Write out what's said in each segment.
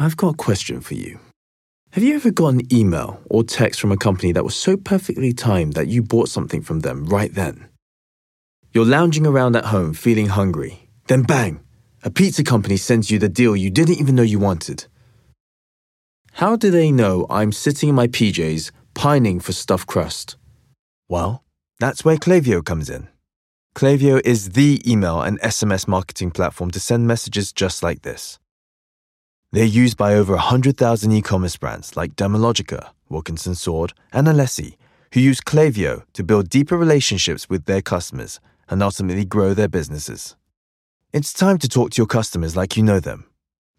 I've got a question for you. Have you ever got an email or text from a company that was so perfectly timed that you bought something from them right then? You're lounging around at home feeling hungry, then bang, a pizza company sends you the deal you didn't even know you wanted. How do they know I'm sitting in my PJs pining for stuffed crust? Well, that's where Klaviyo comes in. Klaviyo is the email and SMS marketing platform to send messages just like this. They're used by over 100,000 e commerce brands like Dermalogica, Wilkinson Sword, and Alessi, who use Klaviyo to build deeper relationships with their customers and ultimately grow their businesses. It's time to talk to your customers like you know them,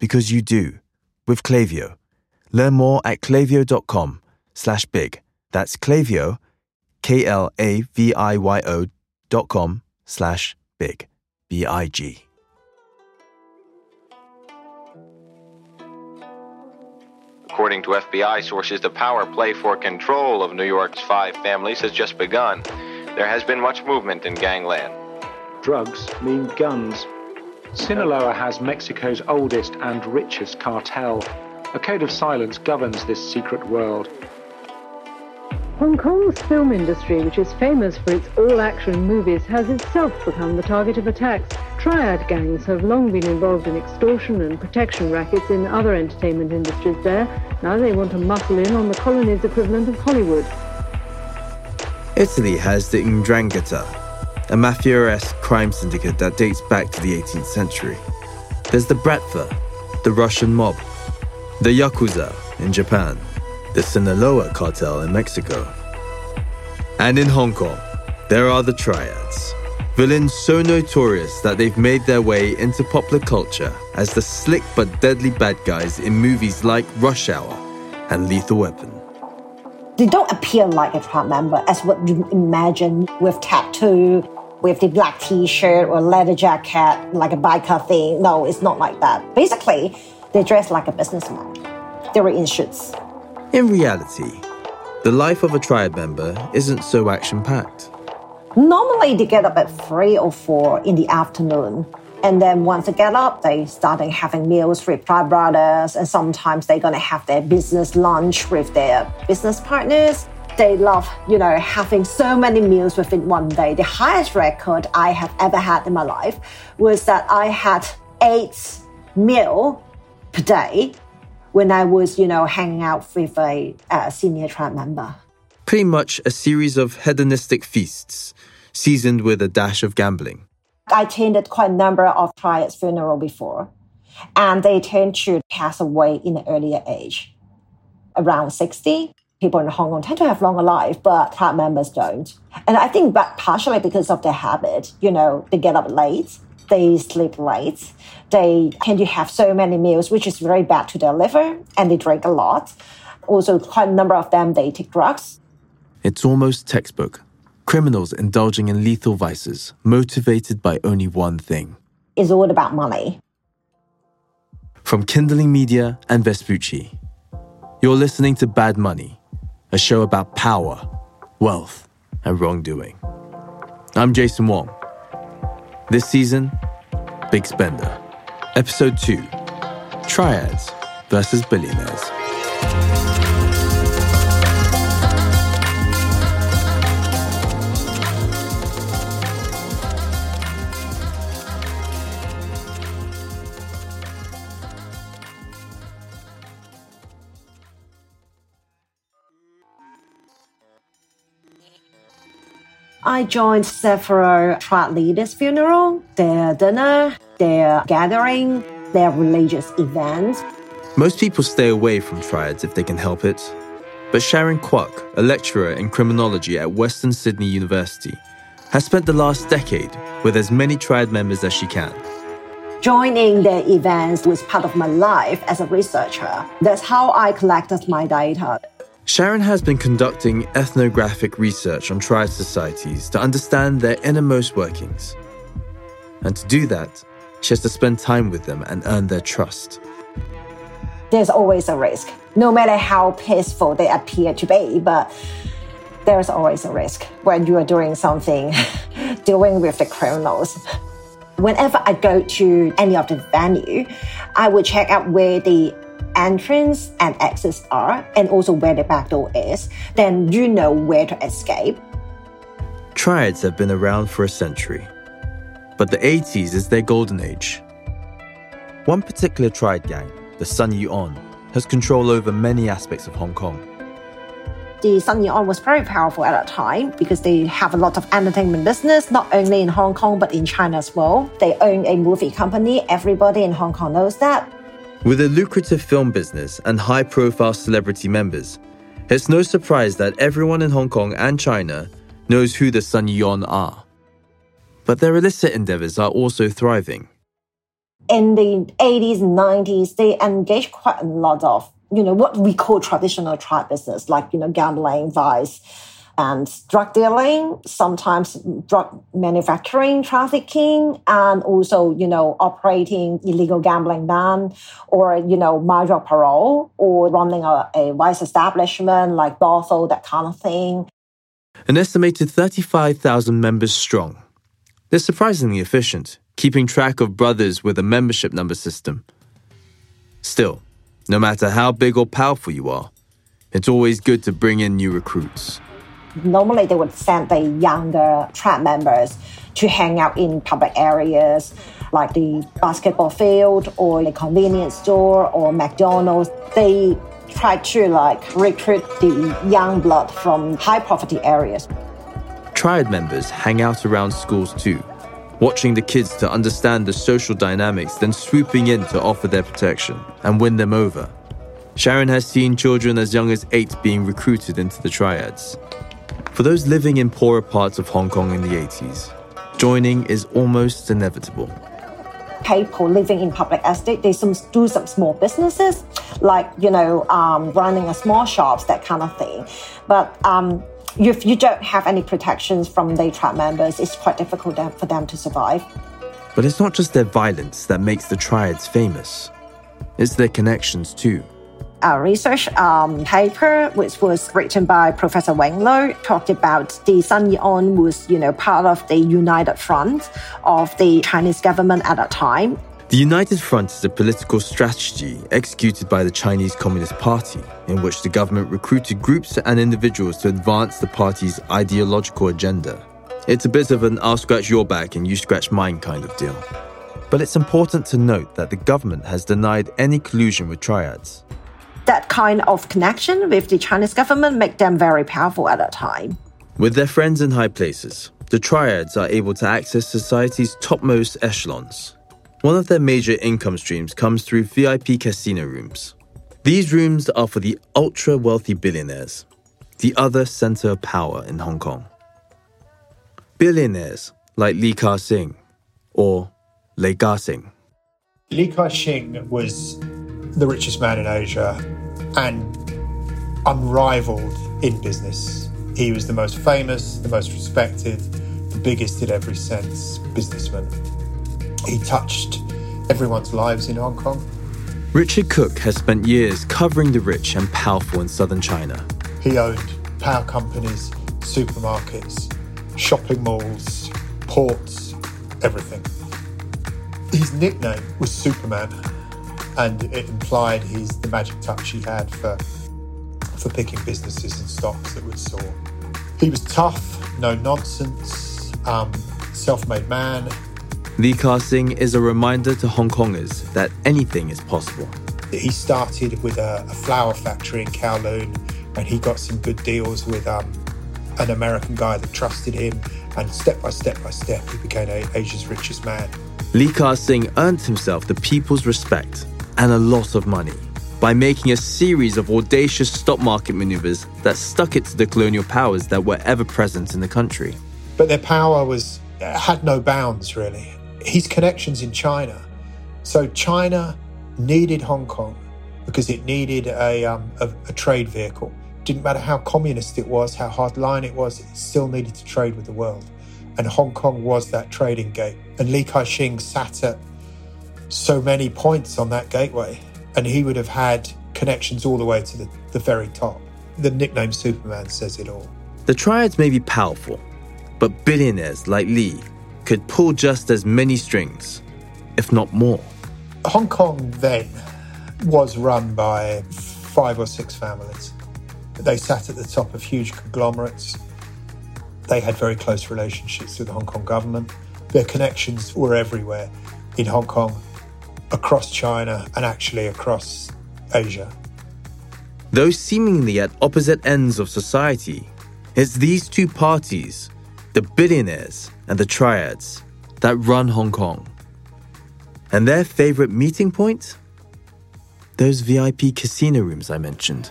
because you do, with Klaviyo. Learn more at klaviyo.com slash big. That's Klaviyo, K-L-A-V-I-Y-O dot com slash big, B-I-G. According to FBI sources, the power play for control of New York's five families has just begun. There has been much movement in gangland. Drugs mean guns. Sinaloa has Mexico's oldest and richest cartel. A code of silence governs this secret world. Hong Kong's film industry, which is famous for its all-action movies, has itself become the target of attacks. Triad gangs have long been involved in extortion and protection rackets in other entertainment industries there. Now they want to muscle in on the colony's equivalent of Hollywood. Italy has the Ndrangheta, a mafia-esque crime syndicate that dates back to the 18th century. There's the Bratva, the Russian mob, the Yakuza in Japan, the Sinaloa cartel in Mexico. And in Hong Kong, there are the Triads, villains so notorious that they've made their way into popular culture as the slick but deadly bad guys in movies like Rush Hour and Lethal Weapon. They don't appear like a triad member as what you imagine with tattoo, with the black t-shirt or leather jacket, like a biker thing. No, it's not like that. Basically, they dress like a businessman. They were in suits. In reality, the life of a triad member isn't so action packed. Normally, they get up at three or four in the afternoon. And then once they get up, they start having meals with triad brothers. And sometimes they're to have their business lunch with their business partners. They love, you know, having so many meals within one day. The highest record I have ever had in my life was that I had eight meal per day when I was, you know, hanging out with a, a senior triad member. Pretty much a series of hedonistic feasts, seasoned with a dash of gambling. I attended quite a number of triads funeral before, and they tend to pass away in an earlier age, around 60. People in Hong Kong tend to have longer life, but triad members don't. And I think that partially because of their habit, you know, they get up late, they sleep late, they tend to have so many meals, which is very bad to their liver, and they drink a lot. Also, quite a number of them, they take drugs. It's almost textbook. Criminals indulging in lethal vices, motivated by only one thing. It's all about money. From Kindling Media and Vespucci, you're listening to Bad Money, a show about power, wealth, and wrongdoing. I'm Jason Wong. This season, Big Spender. Episode 2 Triads versus Billionaires. I joined several triad leaders' funeral, their dinner, their gathering, their religious events. Most people stay away from triads if they can help it. But Sharon Kwok, a lecturer in criminology at Western Sydney University, has spent the last decade with as many triad members as she can. Joining the events was part of my life as a researcher. That's how I collected my data. Sharon has been conducting ethnographic research on triad societies to understand their innermost workings. And to do that, she has to spend time with them and earn their trust. There's always a risk, no matter how peaceful they appear to be, but there's always a risk when you are doing something dealing with the criminals. Whenever I go to any of the venue, I will check out where the entrance and exits are, and also where the back door is, then you know where to escape. Triads have been around for a century, but the 80s is their golden age. One particular triad gang, the Sun On, has control over many aspects of Hong Kong. The Sun Yee On was very powerful at that time because they have a lot of entertainment business, not only in Hong Kong but in China as well. They own a movie company. Everybody in Hong Kong knows that. With a lucrative film business and high profile celebrity members, it's no surprise that everyone in Hong Kong and China knows who the Sun Yee On are. But their illicit endeavors are also thriving. In the 80s and 90s, they engaged quite a lot of, you know, what we call traditional triad business, like, you know, gambling, vice, and drug dealing, sometimes drug manufacturing, trafficking, and also, you know, operating illegal gambling ban or, you know, mahjong parlor or running a, a vice establishment like brothel, that kind of thing. An estimated 35,000 members strong. They're surprisingly efficient, keeping track of brothers with a membership number system. Still, no matter how big or powerful you are, it's always good to bring in new recruits. Normally, they would send the younger triad members to hang out in public areas like the basketball field or the convenience store or McDonald's. They try to like recruit the young blood from high poverty areas. Triad members hang out around schools too, watching the kids to understand the social dynamics, then swooping in to offer their protection and win them over. Sharon has seen children as young as eight being recruited into the triads. For those living in poorer parts of Hong Kong in the 80s, joining is almost inevitable. People living in public estate, they some, do some small businesses, like, you know, um, running a small shops, that kind of thing. But um, if you don't have any protections from the triad members, it's quite difficult for them to survive. But it's not just their violence that makes the triads famous, it's their connections too. Our research um, paper, which was written by Professor Wang Lo, talked about the Sun Yee On was, you know, part of the United Front of the Chinese government at that time. The United Front is a political strategy executed by the Chinese Communist Party, in which the government recruited groups and individuals to advance the party's ideological agenda. It's a bit of an I'll scratch your back and you scratch mine kind of deal. But it's important to note that the government has denied any collusion with triads that kind of connection with the Chinese government make them very powerful at that time. With their friends in high places, the triads are able to access society's topmost echelons. One of their major income streams comes through VIP casino rooms. These rooms are for the ultra wealthy billionaires, the other center of power in Hong Kong. Billionaires like Li Ka-shing or Lei Ka-shing. Li Ka-shing was the richest man in Asia and unrivaled in business. He was the most famous, the most respected, the biggest in every sense businessman. He touched everyone's lives in Hong Kong. Richard Cook has spent years covering the rich and powerful in southern China. He owned power companies, supermarkets, shopping malls, ports, everything. His nickname was Superman and it implied he's the magic touch he had for for picking businesses and stocks that would soar. He was tough, no nonsense, um, self-made man. Li Ka-shing is a reminder to Hong Kongers that anything is possible. He started with a, a flour factory in Kowloon, and he got some good deals with um, an American guy that trusted him. And step by step by step, he became Asia's richest man. Li Ka-shing earned himself the people's respect and a lot of money by making a series of audacious stock market maneuvers that stuck it to the colonial powers that were ever present in the country. But their power was had no bounds really. His connections in China. So China needed Hong Kong because it needed a, um, a, a trade vehicle. Didn't matter how communist it was, how hardline it was, it still needed to trade with the world. And Hong Kong was that trading gate. And Li Ka-shing sat at so many points on that gateway, and he would have had connections all the way to the, the very top. The nickname Superman says it all. The triads may be powerful, but billionaires like Li could pull just as many strings, if not more. Hong Kong then was run by five or six families. They sat at the top of huge conglomerates. They had very close relationships with the Hong Kong government. Their connections were everywhere in Hong Kong, across China, and actually across Asia. Though seemingly at opposite ends of society, it's these two parties, the billionaires and the triads, that run Hong Kong. And their favorite meeting point? Those VIP casino rooms I mentioned.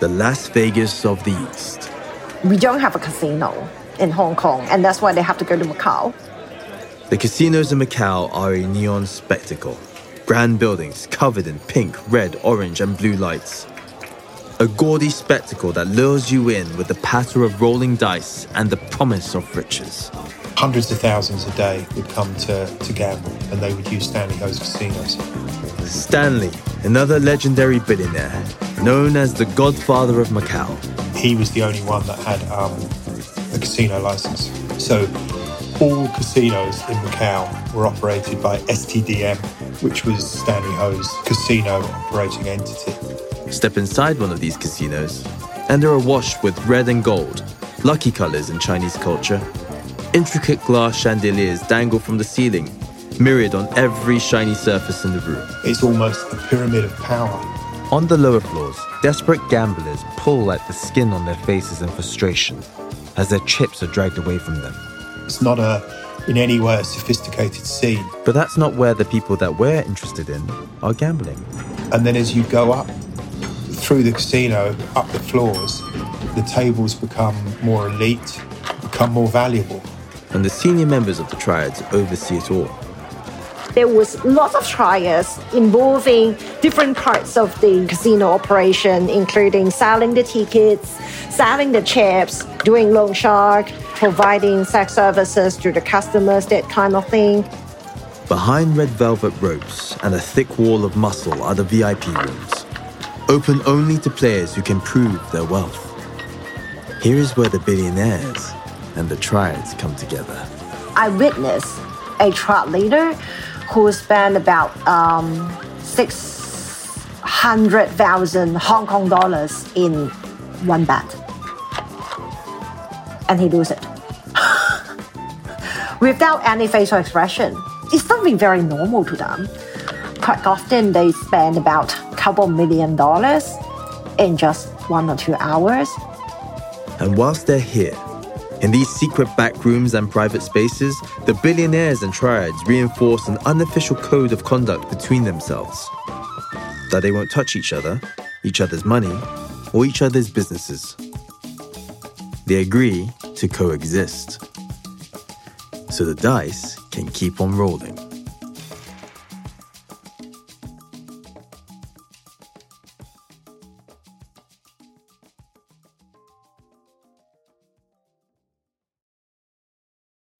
The Las Vegas of the East. We don't have a casino in Hong Kong, and that's why they have to go to Macau. The casinos in Macau are a neon spectacle. Grand buildings covered in pink, red, orange, and blue lights. A gaudy spectacle that lures you in with the patter of rolling dice and the promise of riches. Hundreds of thousands a day would come to, to gamble, and they would use Stanley Ho's casinos. Stanley, another legendary billionaire, known as the godfather of Macau. He was the only one that had um, a casino license. So all casinos in Macau were operated by STDM, which was Stanley Ho's casino operating entity. Step inside one of these casinos, and they're awash with red and gold, lucky colors in Chinese culture. Intricate glass chandeliers dangle from the ceiling, mirrored on every shiny surface in the room. It's almost a pyramid of power. On the lower floors, desperate gamblers pull at the skin on their faces in frustration as their chips are dragged away from them. It's not a, in any way, a sophisticated scene. But that's not where the people that we're interested in are gambling. And then as you go up through the casino, up the floors, the tables become more elite, become more valuable. And the senior members of the triads oversee it all. There was lots of triads involving different parts of the casino operation, including selling the tickets, selling the chips, doing loan shark, providing sex services to the customers, that kind of thing. Behind red velvet ropes and a thick wall of muscle are the VIP rooms, open only to players who can prove their wealth. Here is where the billionaires and the triads come together. I witnessed a triad leader who spent about um, 600,000 Hong Kong dollars in one bet. And he loses it. Without any facial expression. It's something very normal to them. Quite often they spend about a couple million dollars in just one or two hours. And whilst they're here, in these secret back rooms and private spaces, the billionaires and triads reinforce an unofficial code of conduct between themselves that they won't touch each other, each other's money, or each other's businesses. They agree to coexist. So the dice can keep on rolling.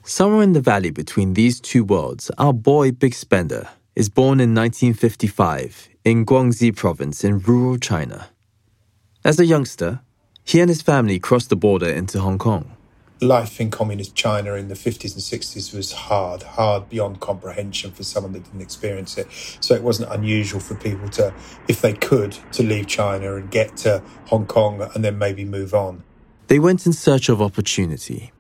Somewhere in the valley between these two worlds, our boy Big Spender is born in 1955 in Guangxi province in rural China. As a youngster, he and his family crossed the border into Hong Kong. Life in communist China in the 50s and 60s was hard, hard beyond comprehension for someone that didn't experience it. So it wasn't unusual for people to, if they could, to leave China and get to Hong Kong and then maybe move on. They went in search of opportunity.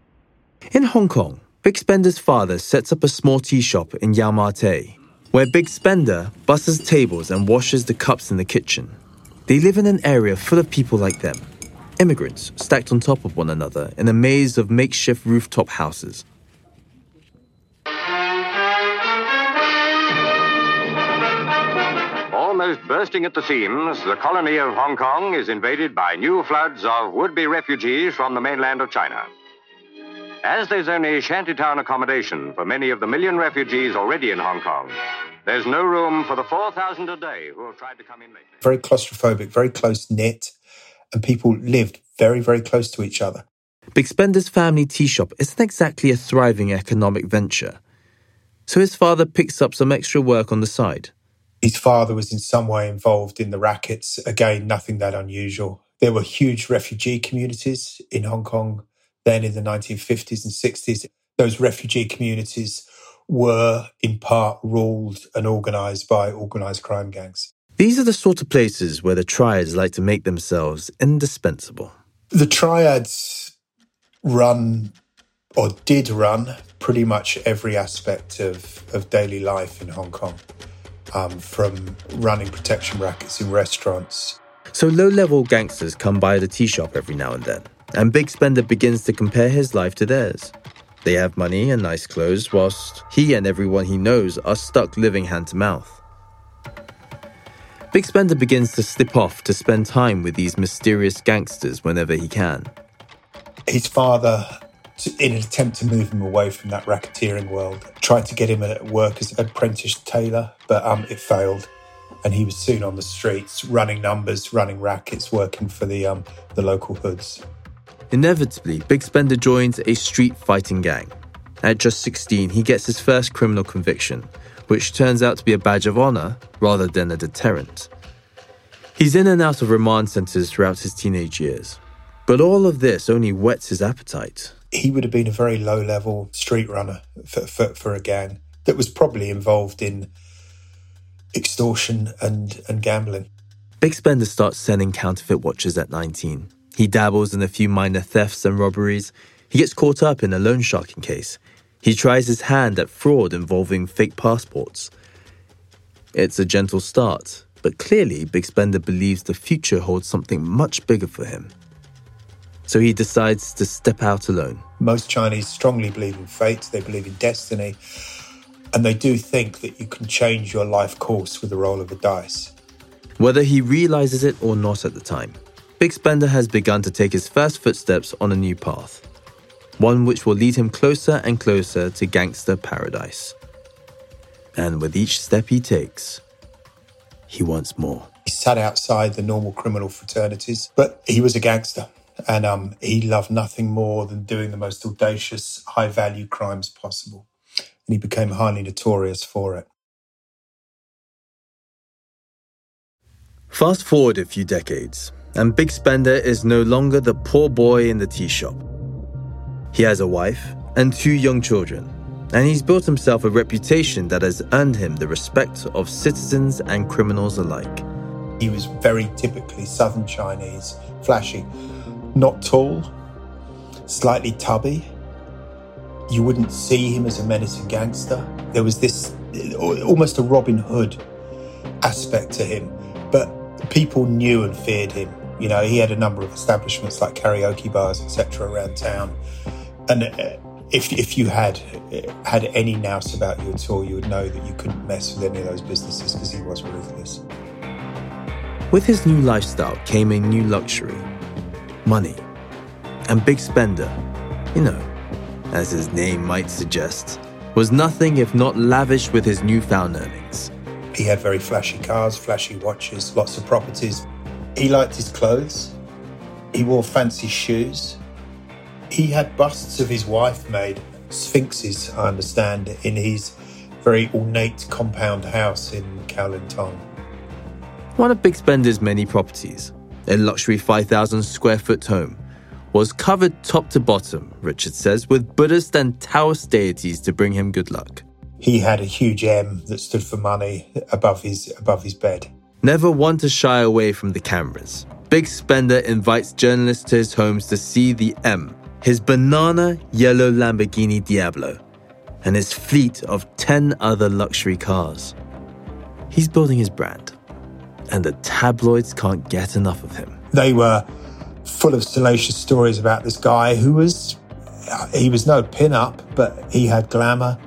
In Hong Kong, Big Spender's father sets up a small tea shop in Yau Ma Tei, where Big Spender busses tables and washes the cups in the kitchen. They live in an area full of people like them, immigrants stacked on top of one another in a maze of makeshift rooftop houses. Almost bursting at the seams, the colony of Hong Kong is invaded by new floods of would be refugees from the mainland of China. As there's only shantytown accommodation for many of the million refugees already in Hong Kong, there's no room for the 4,000 a day who have tried to come in lately. Very claustrophobic, very close knit, and people lived very, very close to each other. Big Spender's family tea shop isn't exactly a thriving economic venture. So his father picks up some extra work on the side. His father was in some way involved in the rackets. Again, nothing that unusual. There were huge refugee communities in Hong Kong then in the 1950s and 60s. Those refugee communities were in part ruled and organized by organized crime gangs. These are the sort of places where the triads like to make themselves indispensable. The triads run or did run pretty much every aspect of, of daily life in Hong Kong, um, from running protection rackets in restaurants. So low level gangsters come by the tea shop every now and then, and Big Spender begins to compare his life to theirs. They have money and nice clothes, whilst he and everyone he knows are stuck living hand to mouth. Big Spender begins to slip off to spend time with these mysterious gangsters whenever he can. His father, in an attempt to move him away from that racketeering world, tried to get him at work as an apprentice tailor, but um, it failed. And he was soon on the streets, running numbers, running rackets, working for the um, the local hoods. Inevitably, Big Spender joins a street fighting gang. At just 16, he gets his first criminal conviction, which turns out to be a badge of honor rather than a deterrent. He's in and out of remand centers throughout his teenage years, but all of this only whets his appetite. He would have been a very low level street runner for, for, for a gang that was probably involved in extortion and, and gambling. Big Spender starts selling counterfeit watches at 19. He dabbles in a few minor thefts and robberies. He gets caught up in a loan sharking case. He tries his hand at fraud involving fake passports. It's a gentle start, but clearly Big Spender believes the future holds something much bigger for him. So he decides to step out alone. Most Chinese strongly believe in fate, they believe in destiny, and they do think that you can change your life course with the roll of a dice. Whether he realizes it or not at the time, Big Spender has begun to take his first footsteps on a new path one which will lead him closer and closer to gangster paradise. And with each step he takes, he wants more. He sat outside the normal criminal fraternities, but he was a gangster. And um, he loved nothing more than doing the most audacious, high value crimes possible. And he became highly notorious for it. Fast forward a few decades, and Big Spender is no longer the poor boy in the tea shop. He has a wife and two young children, and he's built himself a reputation that has earned him the respect of citizens and criminals alike. He was very typically Southern Chinese, flashy, not tall, slightly tubby. You wouldn't see him as a menacing gangster. There was this almost a Robin Hood aspect to him, but people knew and feared him. You know, he had a number of establishments like karaoke bars, etc., around town. And uh, if, if you had had any nous about you at all, you would know that you couldn't mess with any of those businesses because he was ruthless. With his new lifestyle came a new luxury money. And Big Spender, you know, as his name might suggest, was nothing if not lavish with his newfound earnings. He had very flashy cars, flashy watches, lots of properties. He liked his clothes. He wore fancy shoes. He had busts of his wife made, sphinxes, I understand, in his very ornate compound house in Kowloon Tong. One of Big Spender's many properties, a luxury 5,000 square foot home, was covered top to bottom, Richard says, with Buddhist and Taoist deities to bring him good luck. He had a huge M that stood for money above his above his bed. Never one to shy away from the cameras. Big Spender invites journalists to his homes to see the M, his banana yellow Lamborghini Diablo, and his fleet of 10 other luxury cars. He's building his brand, and the tabloids can't get enough of him. They were full of salacious stories about this guy who was he was no pin-up, but he had glamour,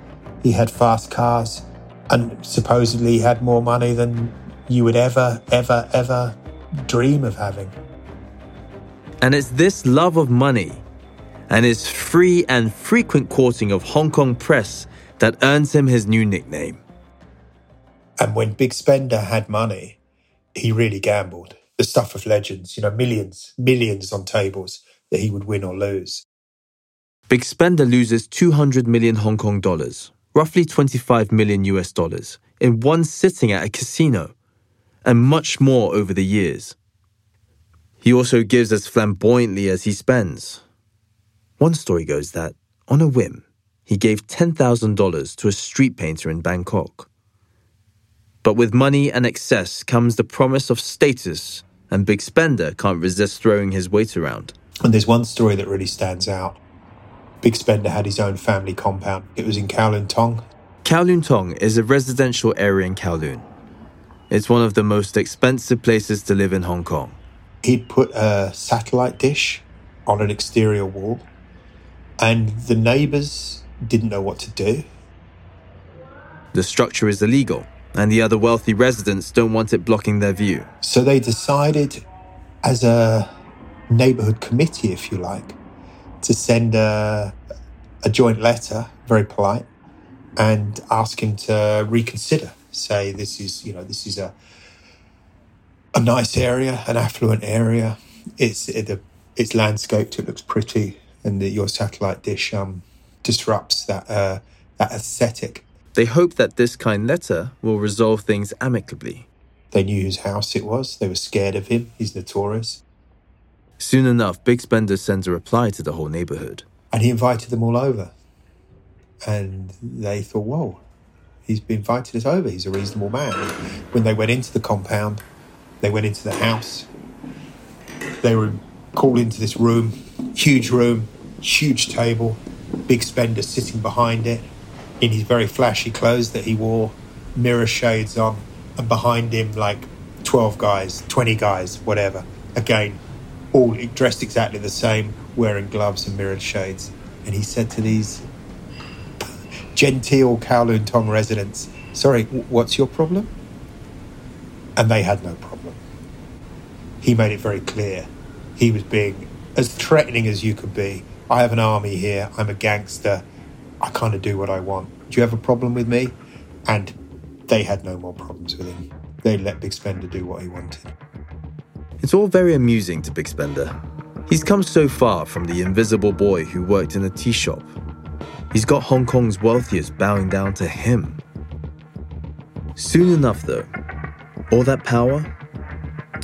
he had fast cars, and supposedly he had more money than you would ever, ever, ever dream of having. And it's this love of money and his free and frequent quoting of Hong Kong press that earns him his new nickname. And when Big Spender had money, he really gambled. The stuff of legends, you know, millions, millions on tables that he would win or lose. Big Spender loses 200 million Hong Kong dollars, roughly 25 million US dollars, in one sitting at a casino, and much more over the years. He also gives as flamboyantly as he spends. One story goes that, on a whim, he gave $10,000 to a street painter in Bangkok. But with money and excess comes the promise of status, and Big Spender can't resist throwing his weight around. And there's one story that really stands out. Big Spender had his own family compound. It was in Kowloon Tong. Kowloon Tong is a residential area in Kowloon. It's one of the most expensive places to live in Hong Kong. He'd put a satellite dish on an exterior wall, and the neighbours didn't know what to do. The structure is illegal, and the other wealthy residents don't want it blocking their view. So they decided, as a neighbourhood committee, if you like, to send a, a joint letter, very polite, and ask him to reconsider. Say this is, you know, this is a a nice area, an affluent area. It's it, it's landscaped. It looks pretty, and the, your satellite dish um, disrupts that uh, that aesthetic. They hope that this kind letter will resolve things amicably. They knew whose house it was. They were scared of him. He's notorious. Soon enough, Big Spender sends a reply to the whole neighborhood. And he invited them all over. And they thought, whoa, he's invited us over. He's a reasonable man. When they went into the compound, they went into the house. They were called into this room, huge room, huge table, Big Spender sitting behind it in his very flashy clothes that he wore, mirror shades on, and behind him, like 12 guys, 20 guys, whatever. Again, all dressed exactly the same, wearing gloves and mirrored shades. And he said to these genteel Kowloon Tong residents, Sorry, what's your problem? And they had no problem. He made it very clear. He was being as threatening as you could be. I have an army here. I'm a gangster. I kind of do what I want. Do you have a problem with me? And they had no more problems with him. They let Big Spender do what he wanted. It's all very amusing to Big Spender. He's come so far from the invisible boy who worked in a tea shop. He's got Hong Kong's wealthiest bowing down to him. Soon enough, though, all that power,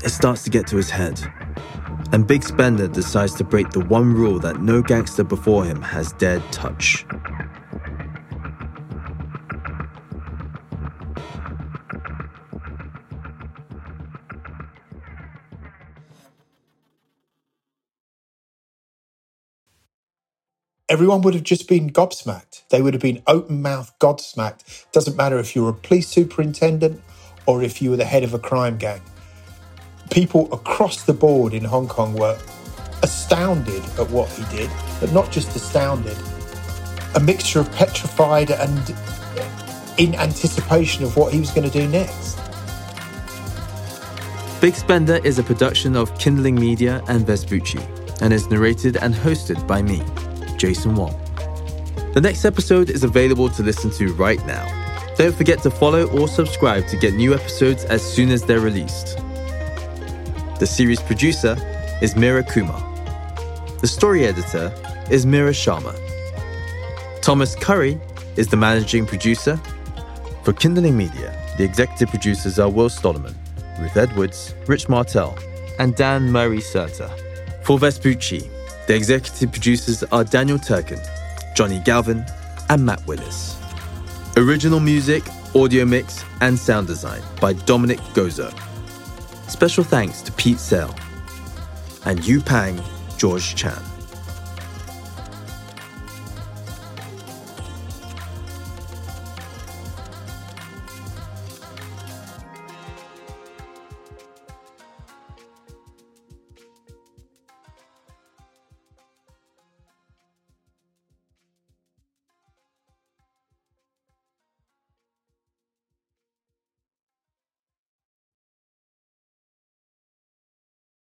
it starts to get to his head. And Big Spender decides to break the one rule that no gangster before him has dared touch. everyone would have just been gobsmacked. They would have been open mouthed gobsmacked. Doesn't matter if you were a police superintendent or if you were the head of a crime gang. People across the board in Hong Kong were astounded at what he did, but not just astounded, a mixture of petrified and in anticipation of what he was going to do next. Big Spender is a production of Kindling Media and Vespucci and is narrated and hosted by me, Jason Wong. The next episode is available to listen to right now. Don't forget to follow or subscribe to get new episodes as soon as they're released. The series producer is Mira Kumar. The story editor is Mira Sharma. Thomas Curry is the managing producer. For Kindling Media, the executive producers are Will Stollerman, Ruth Edwards, Rich Martell, and Dan Murray Serta. For Vespucci, the executive producers are Daniel Turkin, Johnny Galvin, and Matt Willis. Original music, audio mix, and sound design by Dominic Gozo. Special thanks to Pete Sell and Yu Pang, George Chan.